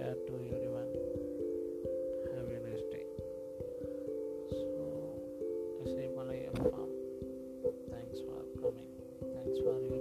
share to everyone. Have a nice day. So, I say Malaya Farm. Thanks for coming. Thanks for your